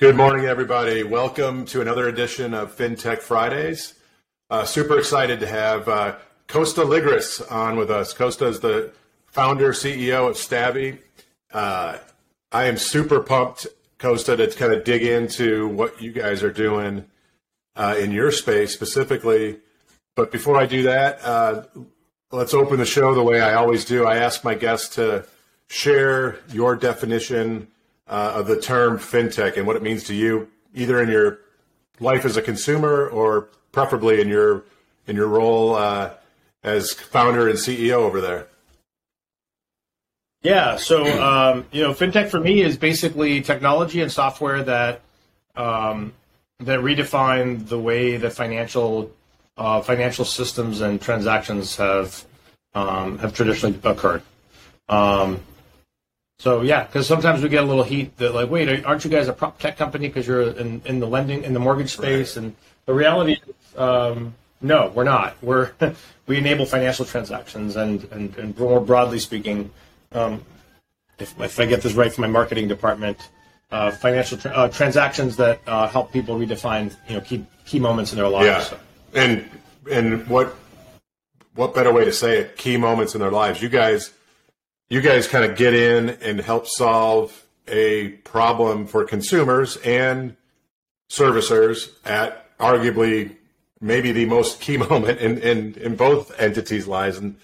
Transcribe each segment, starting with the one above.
Good morning, everybody. Welcome to another edition of FinTech Fridays. Uh, super excited to have uh, Kosta Ligris on with us. Costa is the founder, CEO of Stavvy. Uh, I am super pumped, Costa, to kind of dig into what you guys are doing uh, in your space specifically. But before I do that, uh, let's open the show the way I always do. I ask my guests to share your definition uh, of the term fintech and what it means to you, either in your life as a consumer or preferably in your in your role uh, as founder and CEO over there. Yeah, so um, you know, fintech for me is basically technology and software that um, that redefine the way that financial uh, financial systems and transactions have um, have traditionally occurred. Um, so yeah, because sometimes we get a little heat that like, wait, aren't you guys a prop tech company because you're in, in the lending in the mortgage space? Right. And the reality is, um, no, we're not. We're we enable financial transactions and and, and more broadly speaking, um, if if I get this right from my marketing department, uh, financial tra- uh, transactions that uh, help people redefine you know key key moments in their lives. Yeah, and and what what better way to say it? Key moments in their lives. You guys you guys kind of get in and help solve a problem for consumers and servicers at arguably maybe the most key moment in, in, in both entities' lives. And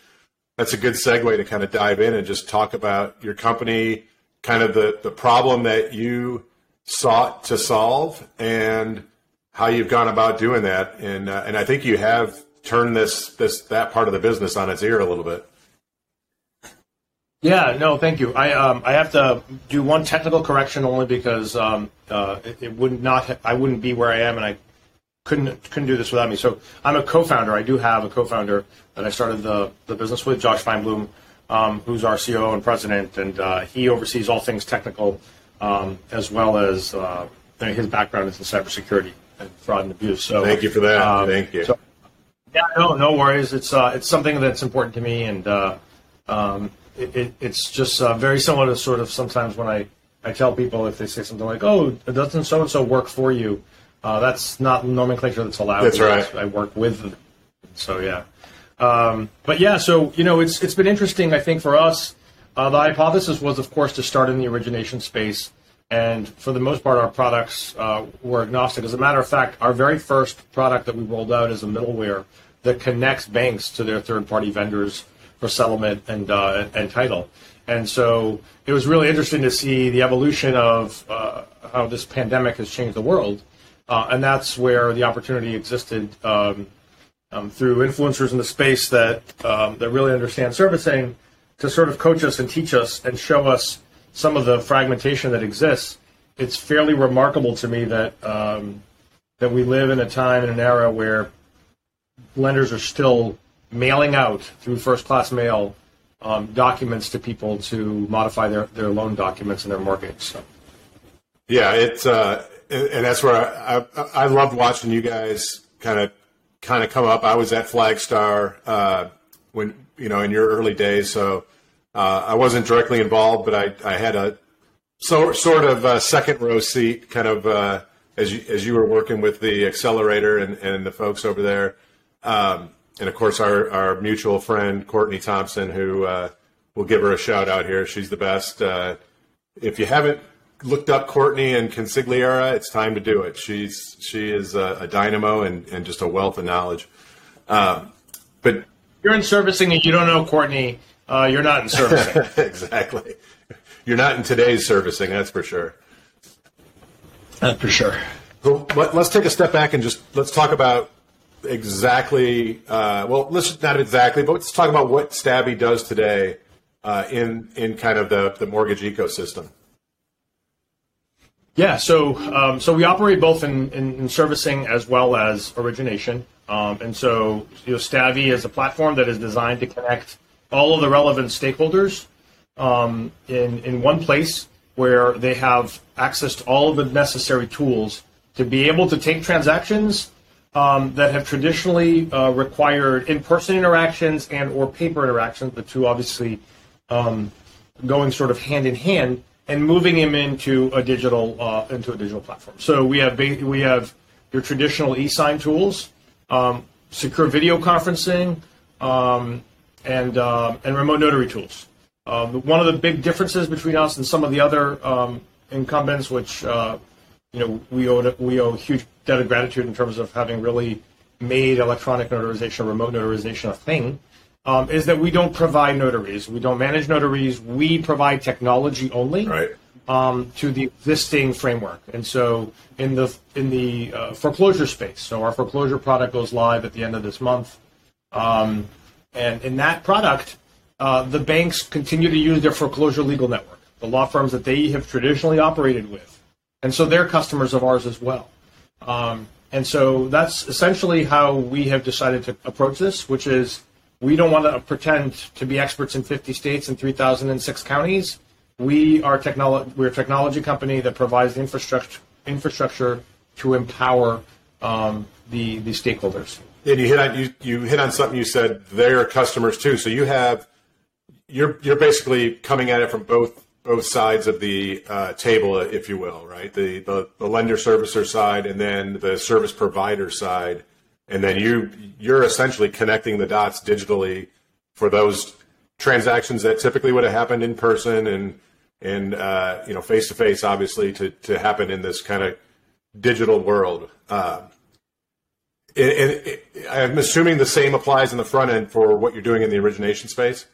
that's a good segue to kind of dive in and just talk about your company, kind of the, the problem that you sought to solve and how you've gone about doing that. And, uh, and I think you have turned this, this, that part of the business on its ear a little bit. Yeah, no, thank you. I um, I have to do one technical correction only because um, uh, it, it, would not I wouldn't be where I am and I couldn't couldn't do this without me. So I'm a co-founder. I do have a co-founder that I started the the business with, Josh Feinblum, um, who's our CEO and president, and uh, he oversees all things technical um, as well as uh, his background is in cybersecurity and fraud and abuse. So thank you for that. Um, thank you. So, yeah, no, no worries. It's uh, it's something that's important to me and. It, it, it's just uh, very similar to sort of sometimes when I, I tell people if they say something like, "Oh, doesn't so and so work for you?" Uh, that's not nomenclature that's allowed. That's right. I work with them. So yeah, um, but yeah, so you know, it's it's been interesting. I think for us, uh, the hypothesis was, of course, to start in the origination space, and for the most part, our products uh, were agnostic. As a matter of fact, our very first product that we rolled out is a middleware that connects banks to their third-party vendors for settlement and uh, and title. And so it was really interesting to see the evolution of uh, how this pandemic has changed the world, uh, and that's where the opportunity existed um, um, through influencers in the space that um, that really understand servicing to sort of coach us and teach us and show us some of the fragmentation that exists. It's fairly remarkable to me that um, that we live in a time in an era where lenders are still mailing out through first class mail um, documents to people to modify their, their loan documents and their mortgage. So. Yeah, it's uh, and that's where I, I, I loved watching you guys kind of kind of come up. I was at Flagstar uh, when you know in your early days, so uh, I wasn't directly involved, but I, I had a so, sort of a second row seat, kind of uh, as you as you were working with the accelerator and, and the folks over there. Um, and of course our, our mutual friend Courtney Thompson, who uh, we'll give her a shout out here. She's the best. Uh, if you haven't looked up Courtney and Consigliera, it's time to do it. She's she is a, a dynamo and, and just a wealth of knowledge. Um, but you're in servicing and you don't know Courtney. Uh, you're not in servicing. exactly. You're not in today's servicing, that's for sure. That's for sure. So let, us take a step back and just let's talk about exactly. Uh, well, let's not exactly, but let's talk about what Stavvy does today uh, in in kind of the the mortgage ecosystem. Yeah, so um, so we operate both in, in, in, servicing as well as origination, um, and so you know, Stavvy is a platform that is designed to connect all of the relevant stakeholders um, in in one place where they have access to all of the necessary tools to be able to take transactions um, that have traditionally uh, required in-person interactions and or paper interactions, the two obviously um, going sort of hand in hand, and moving him into a digital uh, into a digital platform. So we have we have your traditional e-sign tools, um, secure video conferencing, um, and uh, and remote notary tools. Uh, one of the big differences between us and some of the other um, incumbents, which uh, you know we owe we owe huge debt of gratitude in terms of having really made electronic notarization, remote notarization a thing, um, is that we don't provide notaries. We don't manage notaries. We provide technology only right. um, to the existing framework. And so in the in the uh, foreclosure space, so our foreclosure product goes live at the end of this month, um, and in that product, uh, the banks continue to use their foreclosure legal network, the law firms that they have traditionally operated with, and so they're customers of ours as well. Um, and so that's essentially how we have decided to approach this, which is we don't want to pretend to be experts in 50 states and 3,006 counties. We are technolo- we're a technology company that provides the infrastructure infrastructure to empower um, the the stakeholders. And you hit on you, you hit on something you said they're customers too. So you have you're you're basically coming at it from both both sides of the uh, table, if you will, right? The, the the lender servicer side and then the service provider side and then you you're essentially connecting the dots digitally for those transactions that typically would have happened in person and and uh, you know face to face, obviously, to to happen in this kind of digital world. Uh, and, and I'm assuming the same applies in the front end for what you're doing in the origination space.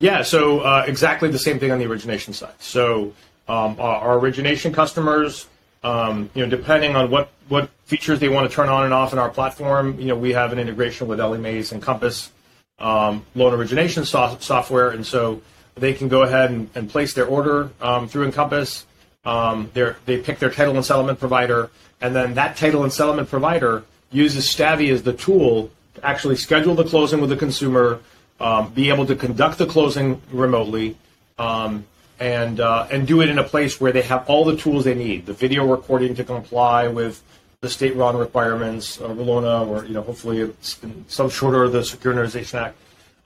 Yeah, so uh, exactly the same thing on the origination side. So um, our, our origination customers um, you know, depending on what, what features they want to turn on and off in our platform, you know, we have an integration with Ellie Mae's Encompass um, loan origination so- software, and so they can go ahead and, and place their order um, through Encompass. Um, they pick their title and settlement provider, and then that title and settlement provider uses Stavvy as the tool to actually schedule the closing with the consumer, um, be able to conduct the closing remotely, um, and uh, and do it in a place where they have all the tools they need, the video recording to comply with the state RON requirements, uh, RULONA, or you know, hopefully it's some shorter of the Secure Notarization Act.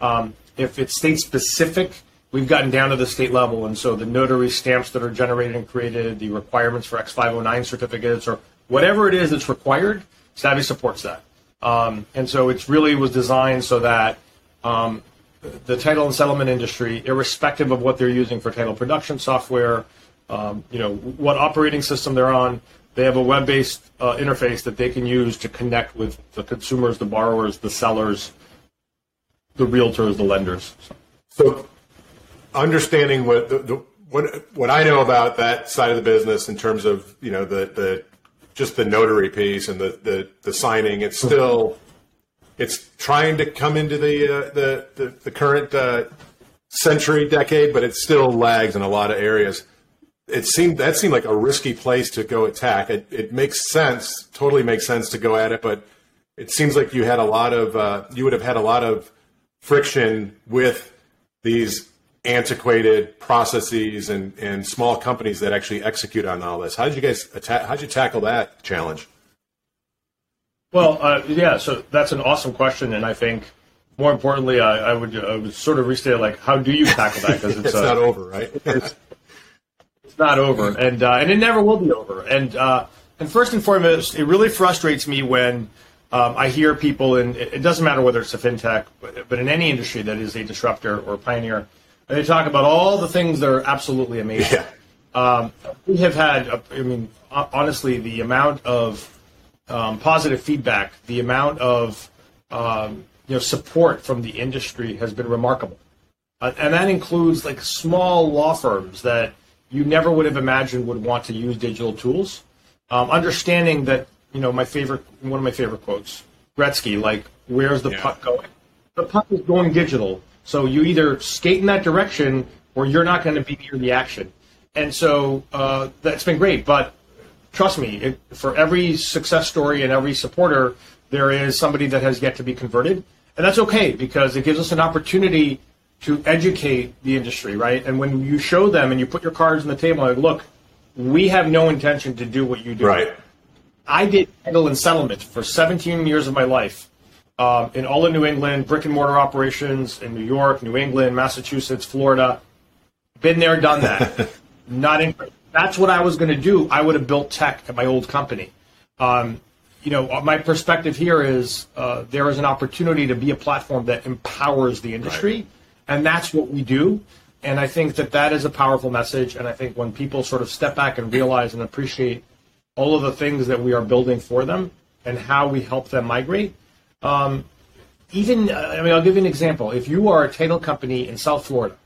Um, if it's state specific, we've gotten down to the state level, and so the notary stamps that are generated and created, the requirements for X509 certificates, or whatever it is that's required, Stavvy supports that. Um, and so it really was designed so that um, the title and settlement industry, irrespective of what they're using for title production software, um, you know, what operating system they're on, they have a web-based uh, interface that they can use to connect with the consumers, the borrowers, the sellers, the realtors, the lenders. So, understanding what the, the, what what I know about that side of the business in terms of you know the the just the notary piece and the the, the signing, it's still it's trying to come into the uh, the, the, the current uh, century decade, but it still lags in a lot of areas. It seemed that seemed like a risky place to go attack. It, it makes sense, totally makes sense to go at it, but it seems like you had a lot of uh, you would have had a lot of friction with these antiquated processes and, and small companies that actually execute on all this. How did you guys attack? How did you tackle that challenge? Well, uh, yeah, so that's an awesome question, and I think more importantly, I, I would I would sort of restate like, how do you tackle that? Because it's, it's uh, not over, right? it's, it's, not over, and uh, and it never will be over. And uh, and first and foremost, it really frustrates me when um, I hear people, and it doesn't matter whether it's a fintech, but, but in any industry that is a disruptor or a pioneer, they talk about all the things that are absolutely amazing. Yeah. Um, we have had, I mean, honestly, the amount of um, positive feedback, the amount of um, you know support from the industry has been remarkable, uh, and that includes like small law firms that you never would have imagined would want to use digital tools. Um, understanding that you know my favorite one of my favorite quotes, Gretzky, like where's the yeah. puck going? The puck is going digital, so you either skate in that direction or you're not going to be near the action. And so uh, that's been great, but trust me, it, for every success story and every supporter, there is somebody that has yet to be converted. And that's okay because it gives us an opportunity to educate the industry, right? And when you show them and you put your cards on the table, like, look, we have no intention to do what you do. Right. I did title and settlement for 17 years of my life um, in all of New England, brick and mortar operations in New York, New England, Massachusetts, Florida. Been there, done that. Not in, that's what I was going to do. I would have built tech at my old company. Um, you know, my perspective here is uh, there is an opportunity to be a platform that empowers the industry, right. and that's what we do. And I think that that is a powerful message. And I think when people sort of step back and realize and appreciate all of the things that we are building for them and how we help them migrate, um, even I mean, I'll give you an example. If you are a title company in South Florida,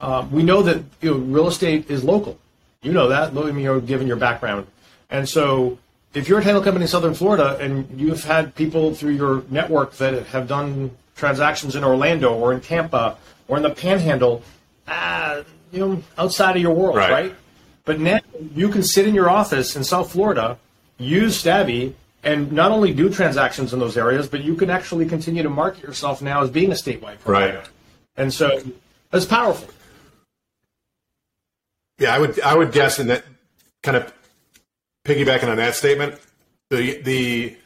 um, we know that you know, real estate is local. You know that, mean, you're given your background, and so if you're a title company in Southern Florida and you've had people through your network that have done transactions in Orlando or in Tampa or in the Panhandle, uh, you know, outside of your world, right. right? But now you can sit in your office in South Florida, use Stavvy, and not only do transactions in those areas, but you can actually continue to market yourself now as being a statewide provider. Right. And so that's powerful. Yeah, I would I would guess in that kind of piggybacking on that statement, the the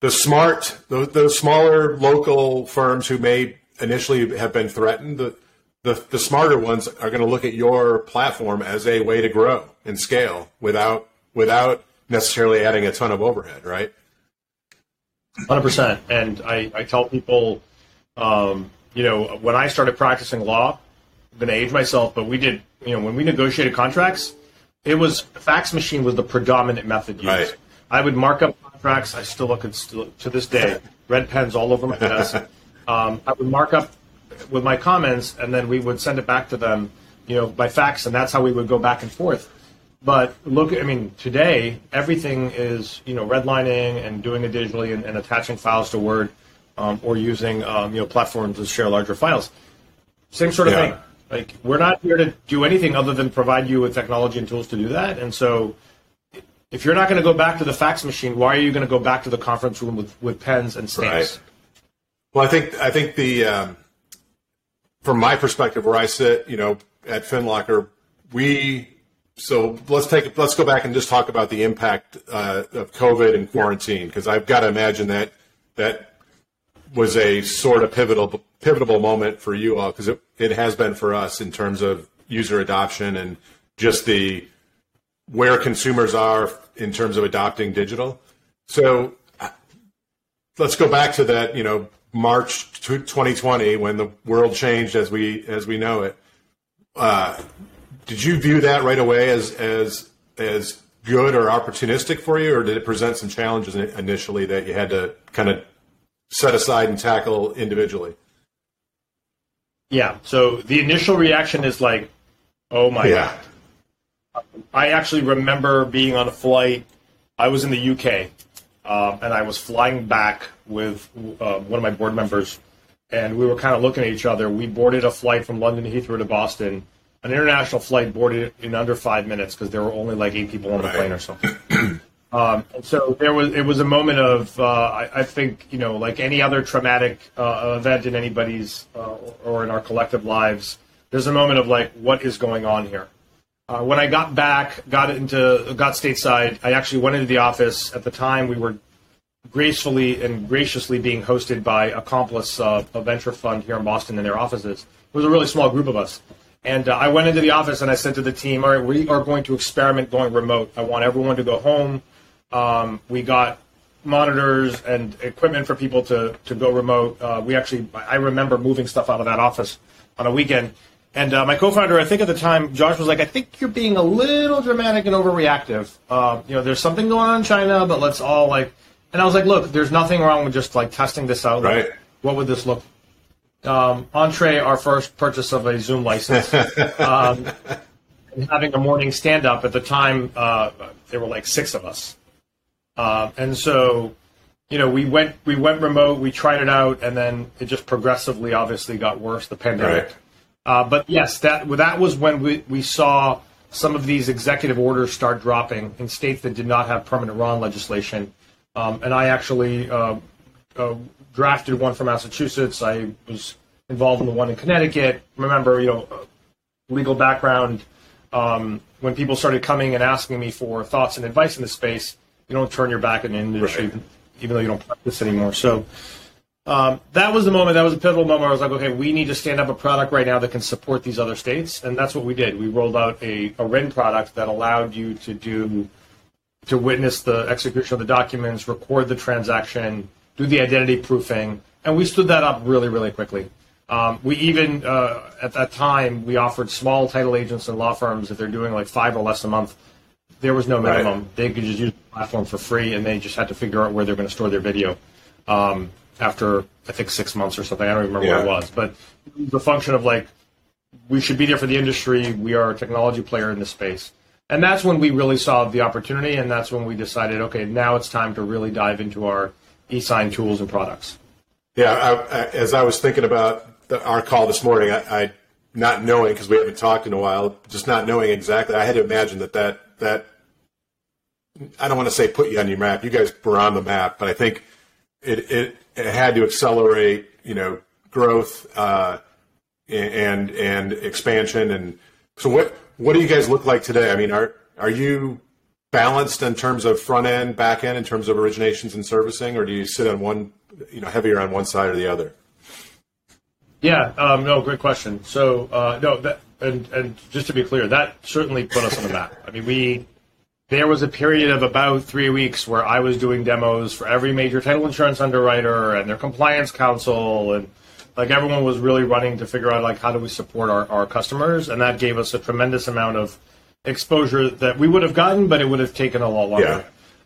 the smart those, those smaller local firms who may initially have been threatened, the the, the smarter ones are going to look at your platform as a way to grow and scale without without necessarily adding a ton of overhead, right? Hundred percent. And I, I tell people, um, you know, when I started practicing law, going to age myself, but we did, you know, when we negotiated contracts, it was fax machine was the predominant method used. Right. I would mark up contracts. I still look at still, to this day, red pens all over my desk. Um, I would mark up with my comments, and then we would send it back to them, you know, by fax, and that's how we would go back and forth. But look, I mean, today everything is you know redlining and doing it digitally and, and attaching files to Word um, or using um, you know platforms to share larger files. Same sort of yeah. thing. Like we're not here to do anything other than provide you with technology and tools to do that. And so, if you're not going to go back to the fax machine, why are you going to go back to the conference room with, with pens and stamps? Right. Well, I think I think the um, from my perspective, where I sit, you know, at FinLocker, we so let's take let's go back and just talk about the impact uh, of COVID and quarantine because I've got to imagine that that was a sort of pivotal pivotal moment for you all because it, it has been for us in terms of user adoption and just the where consumers are in terms of adopting digital. So let's go back to that, you know, March 2020 when the world changed as we as we know it. Uh, did you view that right away as as as good or opportunistic for you, or did it present some challenges initially that you had to kind of set aside and tackle individually? Yeah. So the initial reaction is like, "Oh my yeah. god!" I actually remember being on a flight. I was in the UK, um, and I was flying back with uh, one of my board members, and we were kind of looking at each other. We boarded a flight from London Heathrow to Boston an international flight boarded in under five minutes because there were only like eight people on the right. plane or something. um, so there was it was a moment of uh, I, I, think you know like any other traumatic uh, event in anybody's uh, or in our collective lives. There's a moment of like what is going on here. Uh, when I got back, got into got stateside, I actually went into the office. At the time, we were gracefully and graciously being hosted by Accomplice, a venture fund here in Boston, in their offices. It was a really small group of us. And uh, I went into the office and I said to the team, all right, we are going to experiment going remote. I want everyone to go home. Um, we got monitors and equipment for people to, to go remote. Uh, we actually, I remember moving stuff out of that office on a weekend. And uh, my co-founder, I think at the time, Josh was like, I think you're being a little dramatic and overreactive. Uh, you know, there's something going on in China, but let's all like, and I was like, look, there's nothing wrong with just like testing this out. Right. what would this look um, Entree, our first purchase of a Zoom license, um, and having a morning stand up. At the time, uh, there were like six of us, uh, and so you know we went we went remote. We tried it out, and then it just progressively, obviously, got worse. The pandemic, right. uh, but yes, that that was when we we saw some of these executive orders start dropping in states that did not have permanent RON legislation. Um, and I actually uh, uh, drafted one for Massachusetts. I was involved in the one in Connecticut. Remember, you know, legal background. Um, when people started coming and asking me for thoughts and advice in this space, you don't turn your back on the industry, right. even though you don't practice anymore. So, um, that was the moment. That was a pivotal moment. Where I was like, okay, we need to stand up a product right now that can support these other states, and that's what we did. We rolled out a, a RIN product that allowed you to do to witness the execution of the documents, record the transaction, do the identity proofing, and we stood that up really, really quickly. Um, we even uh, at that time we offered small title agents and law firms if they're doing like five or less a month. There was no minimum; right. they could just use the platform for free, and they just had to figure out where they're going to store their video. Um, after I think six months or something, I don't remember yeah. what it was, but the function of like we should be there for the industry. We are a technology player in this space. And that's when we really saw the opportunity, and that's when we decided, okay, now it's time to really dive into our e-sign tools and products. Yeah, I, I, as I was thinking about the, our call this morning, I, I not knowing because we haven't talked in a while, just not knowing exactly, I had to imagine that that that I don't want to say put you on your map. You guys were on the map, but I think it it, it had to accelerate, you know, growth uh, and and expansion. And so, what what do you guys look like today? I mean, are are you balanced in terms of front end, back end, in terms of originations and servicing, or do you sit on one, you know, heavier on one side or the other? Yeah, um, no, great question. So, uh, no, that, and and just to be clear, that certainly put us on the map. I mean, we there was a period of about three weeks where I was doing demos for every major title insurance underwriter and their compliance counsel and like everyone was really running to figure out like how do we support our, our customers and that gave us a tremendous amount of exposure that we would have gotten but it would have taken a lot longer.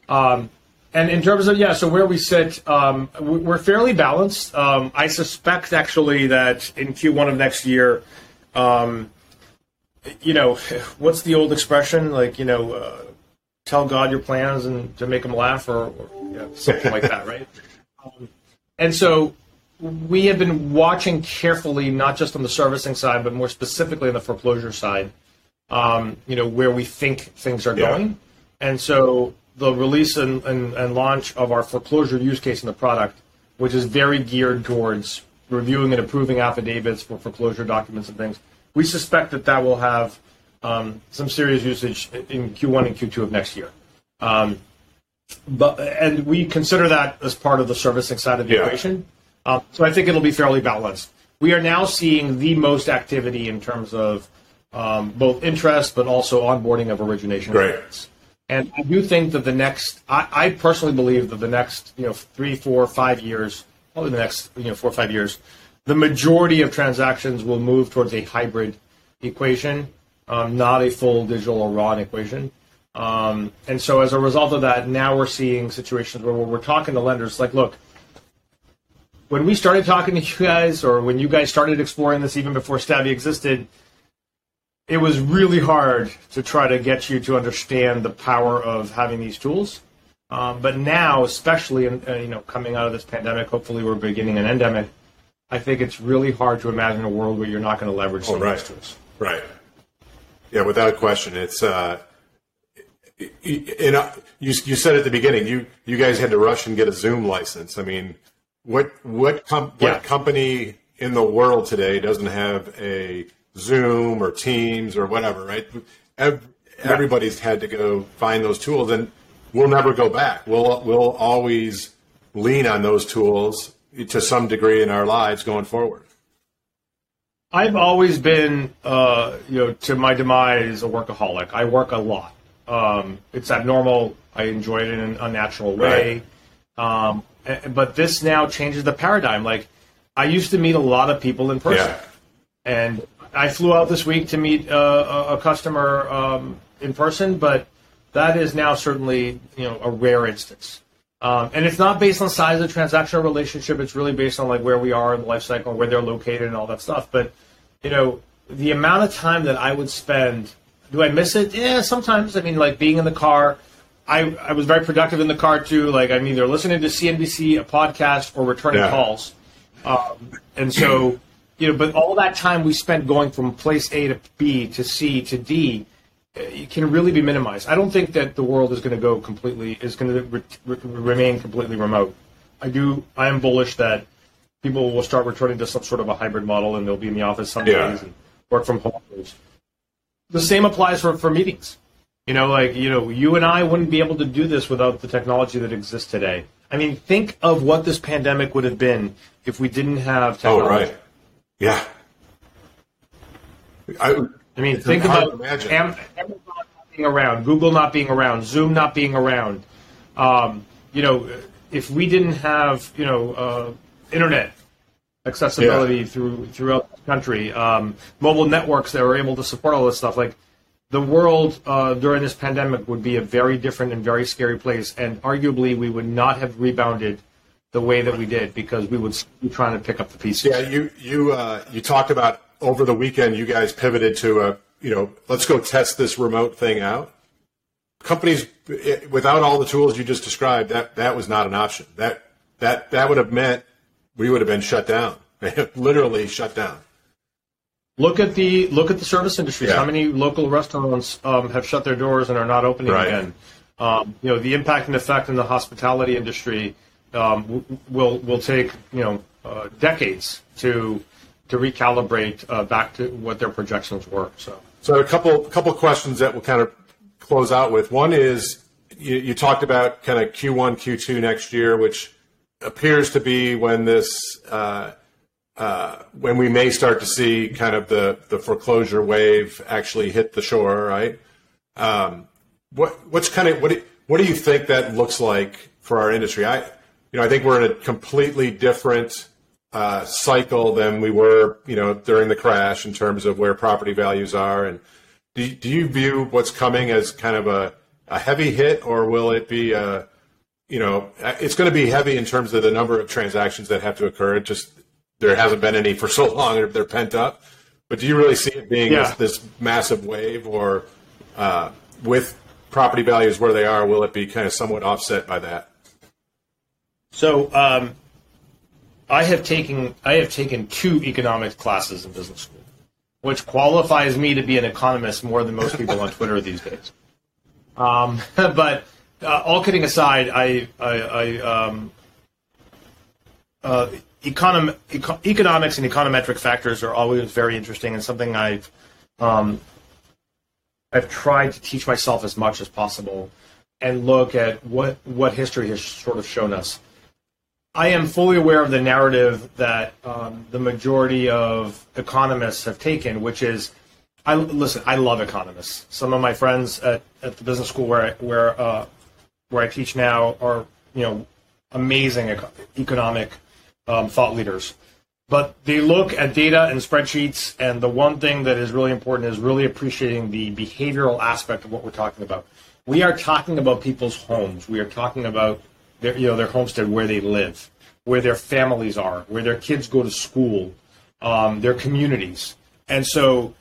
Yeah. um, and in terms of yeah so where we sit um, we're fairly balanced. Um, i suspect actually that in q1 of next year um, you know what's the old expression? Like you know uh, tell god your plans and to make him laugh or, or something like that right um, and so we have been watching carefully, not just on the servicing side, but more specifically on the foreclosure side, um, you know, where we think things are yeah. going. And so the release and, and, and, launch of our foreclosure use case in the product, which is very geared towards reviewing and approving affidavits for foreclosure documents and things, we suspect that that will have um, some serious usage in Q1 and Q2 of next year. Um, but and we consider that as part of the servicing side of the yeah. equation. Uh, so I think it'll be fairly balanced. We are now seeing the most activity in terms of um, both interest, but also onboarding of origination Great. And I do think that the next, I, I, personally believe that the next, you know, three, four, five years, probably the next, you know, four or five years, the majority of transactions will move towards a hybrid equation, um, not a full digital or raw equation. Um, and so as a result of that, now we're seeing situations where we're talking to lenders like, look, when we started talking to you guys, or when you guys started exploring this even before Stavvy existed, it was really hard to try to get you to understand the power of having these tools. Um, but now, especially in, uh, you know coming out of this pandemic, hopefully we're beginning an endemic. I think it's really hard to imagine a world where you're not going to leverage oh, some right. of these tools. Right. Yeah, without a question, it's. Uh, you, know, you, you said at the beginning, you you guys had to rush and get a Zoom license. I mean, what what, com- yeah. what company in the world today doesn't have a Zoom or Teams or whatever, right? Every, everybody's had to go find those tools, and we'll never go back. We'll we'll always lean on those tools to some degree in our lives going forward. I've always been, uh, you know, to my demise, a workaholic. I work a lot. Um, it's abnormal. I enjoy it in an unnatural way. Right. Um, but this now changes the paradigm. Like I used to meet a lot of people in person, yeah. and I flew out this week to meet uh, a customer um, in person, but that is now certainly you know a rare instance. Um, and it's not based on size of transactional relationship. It's really based on like where we are in the life cycle, where they're located, and all that stuff. But you know, the amount of time that I would spend. Do I miss it? Yeah, sometimes. I mean, like being in the car, I, I was very productive in the car too. Like I'm either listening to CNBC, a podcast, or returning yeah. calls. Um, and so, you know, but all that time we spent going from place A to B to C to D, Uh, can really be minimized. I don't think that the world is going to go completely is going to re- re- remain completely remote. I do. I am bullish that people will start returning to some sort of a hybrid model, and they'll be in the office some yeah. days and work from home. The same applies for, for meetings. You know, like, you know, you and I wouldn't be able to do this without the technology that exists today. I mean, think of what this pandemic would have been if we didn't have technology. Oh, right. Yeah. I, I mean, think about Amazon not being around, Google not being around, Zoom not being around. Um, you know, if we didn't have, you know, uh, internet accessibility yeah. through throughout the country, um, mobile networks that were able to support all this stuff, like the world uh, during this pandemic would be a very different and very scary place, and arguably we would not have rebounded the way that we did because we would be trying to pick up the pieces. Yeah, you you uh, you talked about over the weekend. You guys pivoted to a you know let's go test this remote thing out. Companies without all the tools you just described, that that was not an option. That that that would have meant we would have been shut down, literally shut down. Look at the look at the service industries. Yeah. How many local restaurants um, have shut their doors and are not opening right. again? Um, you know, the impact and effect in the hospitality industry um, will will take you know uh, decades to to recalibrate uh, back to what their projections were. So, so a couple couple questions that we'll kind of close out with. One is you, you talked about kind of Q1, Q2 next year, which appears to be when this uh, uh, when we may start to see kind of the the foreclosure wave actually hit the shore, right? Um, what what's kind of what do, what do you think that looks like for our industry? I you know I think we're in a completely different uh, cycle than we were you know during the crash in terms of where property values are, and do do you view what's coming as kind of a a heavy hit, or will it be a you know, it's going to be heavy in terms of the number of transactions that have to occur. It just there hasn't been any for so long; they're pent up. But do you really see it being yeah. this, this, massive wave, or uh, with property values where they are, will it be kind of somewhat offset by that? So, um, I have taken I have taken two economics classes in business school, which qualifies me to be an economist more than most people on Twitter these days. Um, but uh, all kidding aside, I, I, I um, uh, econom- eco- economics and econometric factors are always very interesting and something I've um, I've tried to teach myself as much as possible and look at what what history has sort of shown us. I am fully aware of the narrative that um, the majority of economists have taken, which is, I listen. I love economists. Some of my friends at, at the business school where I, where uh, where I teach now are you know amazing economic um, thought leaders. But they look at data and spreadsheets, and the one thing that is really important is really appreciating the behavioral aspect of what we're talking about. We are talking about people's homes. We are talking about their, you know, their homestead, where they live, where their families are, where their kids go to school, um, their communities. And so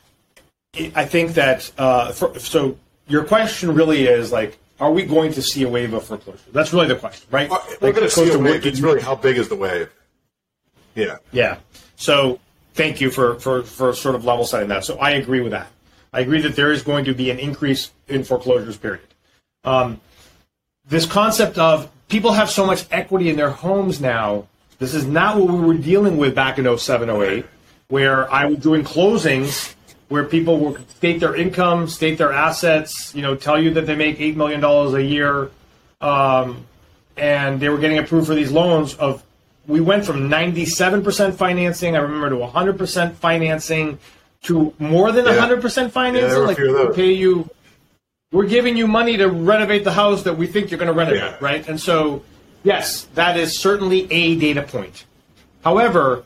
I think that, uh, for, so your question really is like, are we going to see a wave of foreclosure? That's really the question, right? We're like, going to see a wave. It's really how big is the wave? Yeah. Yeah. So thank you for, for, for sort of level setting that. So I agree with that. I agree that there is going to be an increase in foreclosures, period. Um, this concept of people have so much equity in their homes now, this is not what we were dealing with back in 07, 08, where I was doing closings where people will state their income, state their assets, you know, tell you that they make $8 million a year, um, and they were getting approved for these loans of we went from 97% financing, I remember, to 100% financing to more than yeah. 100% financing. Yeah, like pay you, we're giving you money to renovate the house that we think you're going to renovate, yeah. right? And so, yes, that is certainly a data point. However,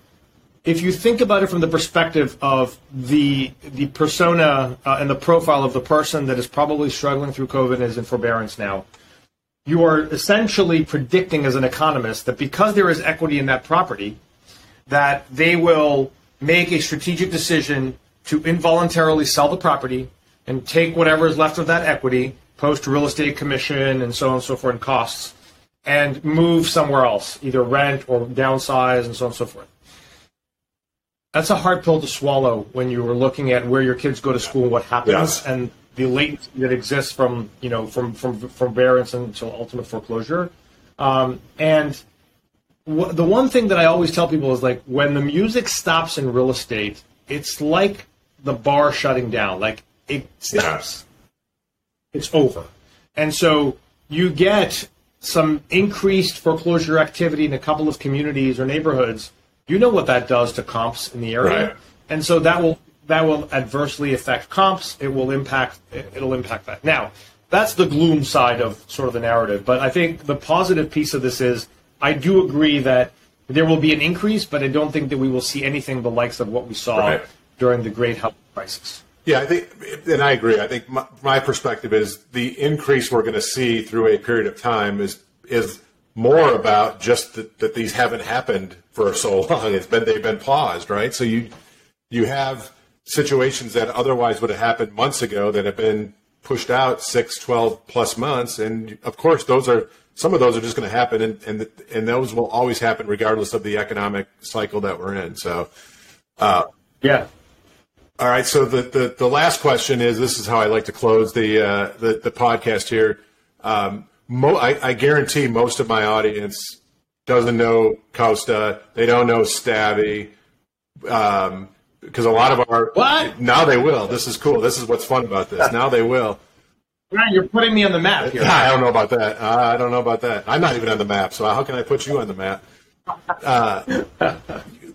if you think about it from the perspective of the the persona uh, and the profile of the person that is probably struggling through COVID and is in forbearance now, you are essentially predicting as an economist that because there is equity in that property, that they will make a strategic decision to involuntarily sell the property and take whatever is left of that equity, post real estate commission and so on and so forth and costs, and move somewhere else, either rent or downsize and so on and so forth that's a hard pill to swallow when you were looking at where your kids go to school, what happens, and the latency that exists from you know from from from forbearance until ultimate foreclosure. Um, and w- the one thing that I always tell people is like when the music stops in real estate, it's like the bar shutting down. Like it stops. It's over. And so you get some increased foreclosure activity in a couple of communities or neighborhoods, you know what that does to comps in the area, Right. and so that will that will adversely affect comps. It will impact it'll impact that. Now, that's the gloom side of sort of the narrative. But I think the positive piece of this is I do agree that there will be an increase, but I don't think that we will see anything the likes of what we saw Right. during the Great Health Crisis. Yeah, I think, and I agree. I think my, my perspective is the increase we're going to see through a period of time is is more about just that, that these haven't happened for so long. It's been they've been paused, right? So you you have situations that otherwise would have happened months ago that have been pushed out six, 12 plus months, and of course those are some of those are just going to happen, and and and those will always happen regardless of the economic cycle that we're in. So. Uh, yeah. All right. So the, the, the last question is this is how I like to close the uh, the, the podcast here. Um, mo- I, I guarantee most of my audience doesn't know Costa. They don't know Stavvy um, because a lot of our What? now they will. This is cool. This is what's fun about this. Now they will. Ryan, you're putting me on the map here. I don't know about that. I don't know about that. I'm not even on the map. So how can I put you on the map? Uh,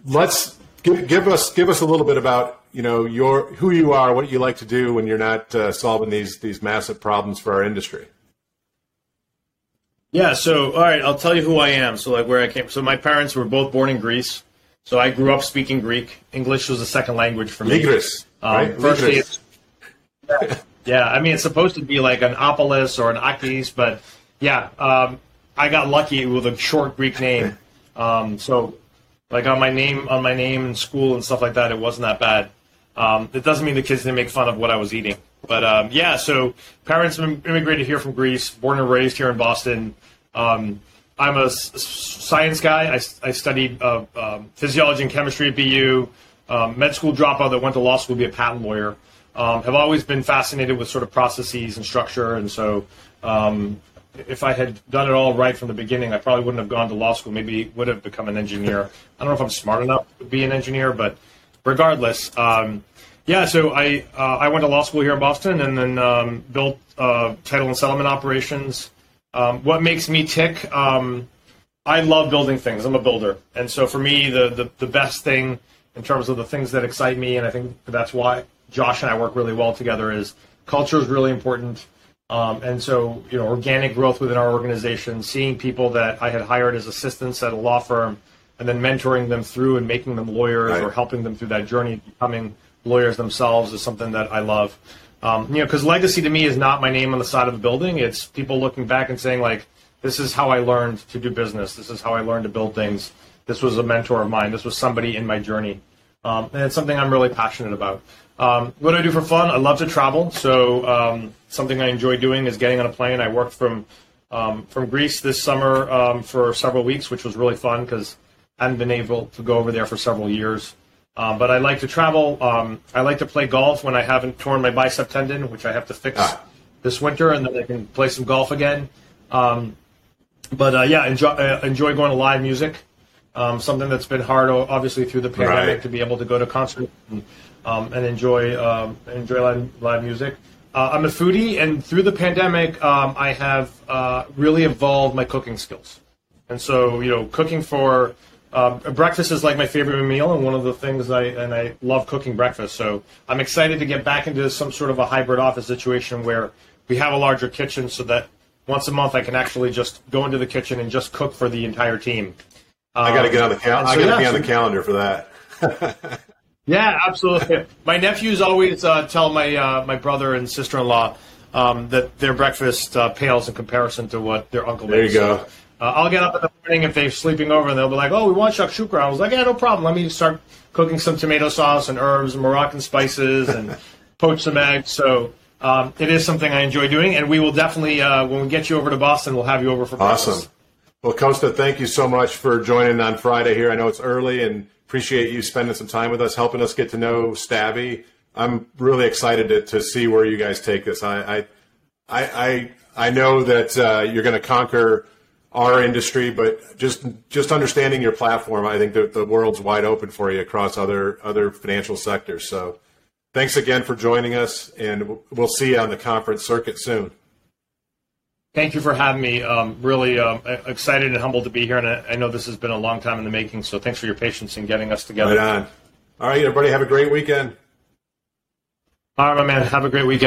let's give, give us give us a little bit about you know your who you are, what you like to do when you're not uh, solving these these massive problems for our industry. Yeah, so all right, I'll tell you who I am. So like where I came. So my parents were both born in Greece. So I grew up speaking Greek. English was a second language for me. Ligris, Um, right? firstly, it's, yeah, I mean it's supposed to be like an Opolis or an Akis, but yeah, um, I got lucky with a short Greek name. Um, so like on my name, on my name in school and stuff like that, it wasn't that bad. Um, it doesn't mean the kids didn't make fun of what I was eating, but um, yeah. So parents immigrated here from Greece, born and raised here in Boston. Um, I'm a science guy. I studied uh, um, physiology and chemistry at BU. Um, med school dropout that went to law school to be a patent lawyer. Um, have always been fascinated with sort of processes and structure, and so um, if I had done it all right from the beginning, I probably wouldn't have gone to law school. Maybe would have become an engineer. I don't know if I'm smart enough to be an engineer, but regardless, um, yeah. So I uh, I went to law school here in Boston, and then um, built uh, title and settlement operations. Um, what makes me tick? Um, I love building things. I'm a builder, and so for me, the, the the best thing in terms of the things that excite me, and I think that's why Josh and I work really well together, is culture is really important. Um, and so, you know, organic growth within our organization, seeing people that I had hired as assistants at a law firm, and then mentoring them through and making them lawyers Right. or helping them through that journey of becoming lawyers themselves is something that I love. Um, you know, because legacy to me is not my name on the side of a building. It's people looking back and saying like, this is how I learned to do business. This is how I learned to build things. This was a mentor of mine. This was somebody in my journey. Um, and it's something I'm really passionate about. Um, what do I do for fun? I love to travel. So um, something I enjoy doing is getting on a plane. I worked from um, from Greece this summer um, for several weeks, which was really fun because I hadn't been able to go over there for several years. Um, but I like to travel. Um, I like to play golf when I haven't torn my bicep tendon, which I have to fix Ah. this winter, and then I can play some golf again. Um, but uh, yeah, enjoy, uh, enjoy going to live music. Um, something that's been hard, obviously, through the pandemic Right. to be able to go to concerts and, um, and enjoy um, enjoy live, live music. Uh, I'm a foodie, and through the pandemic, um, I have uh, really evolved my cooking skills. And so, you know, cooking for uh, breakfast is like my favorite meal, and one of the things I and I love cooking breakfast. So I'm excited to get back into some sort of a hybrid office situation where we have a larger kitchen, so that once a month I can actually just go into the kitchen and just cook for the entire team. I got to get on the cal- and I got to yeah, be on the calendar for that. Yeah, absolutely. my nephews always uh, tell my uh, my brother and sister in law um, that their breakfast uh, pales in comparison to what their uncle There makes. There you go. Uh, I'll get up in the morning if they're sleeping over, and they'll be like, "Oh, we want shakshuka." I was like, "Yeah, no problem. Let me start cooking some tomato sauce and herbs and Moroccan spices and poach some eggs." So. Um, it is something I enjoy doing, and we will definitely, uh, when we get you over to Boston, we'll have you over for breakfast. Awesome. Well, Costa, thank you so much for joining on Friday here. I know it's early and appreciate you spending some time with us, helping us get to know Stavvy. I'm really excited to, to see where you guys take this. I I I, I, know that uh, you're going to conquer our industry, but just just understanding your platform, I think that the world's wide open for you across other other financial sectors. So, thanks again for joining us, and we'll see you on the conference circuit soon. Thank you for having me. Um, really um, excited and humbled to be here, and I, I know this has been a long time in the making. So thanks for your patience in getting us together. Right on. All right, everybody, have a great weekend. All right, my man. Have a great weekend.